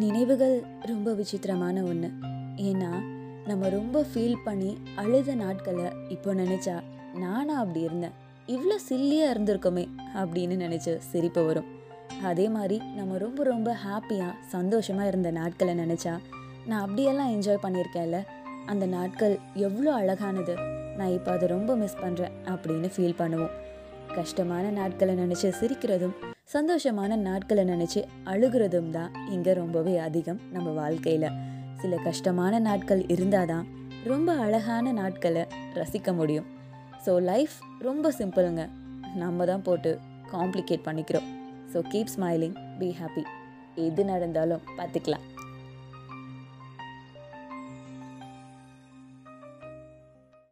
நினைவுகள் ரொம்ப விசித்திரமான ஒன்று ஏன்னா நம்ம ரொம்ப ஃபீல் பண்ணி அழுத நாட்களை இப்போ நினச்சா நானா அப்படி இருந்தேன். இவ்வளோ சில்லியாக இருந்திருக்கோமே அப்படின்னு நினச்சி சிரிப்பு வரும். அதே மாதிரி நம்ம ரொம்ப ரொம்ப ஹாப்பியாக சந்தோஷமாக இருந்த நாட்களை நினச்சா நான் அப்படியெல்லாம் என்ஜாய் பண்ணியிருக்கேன்ல அந்த நாட்கள் எவ்வளோ அழகானது. நான் இப்போ அதை ரொம்ப மிஸ் பண்ணுறேன் அப்படின்னு ஃபீல் பண்ணுவோம். கஷ்டமான நாட்களை நினச்சி சிரிக்கிறதும் சந்தோஷமான நாட்களை நினச்சி அழுகிறதும் தான் இங்கே ரொம்பவே அதிகம் நம்ம வாழ்க்கையில். சில கஷ்டமான நாட்கள் இருந்தால் தான் ரொம்ப அழகான நாட்களை ரசிக்க முடியும். ஸோ லைஃப் ரொம்ப சிம்பிளுங்க நம்ம தான் போட்டு காம்ப்ளிகேட் பண்ணிக்கிறோம். So keep smiling be happy எது நடந்தாலும் பார்த்துக்கலாம்.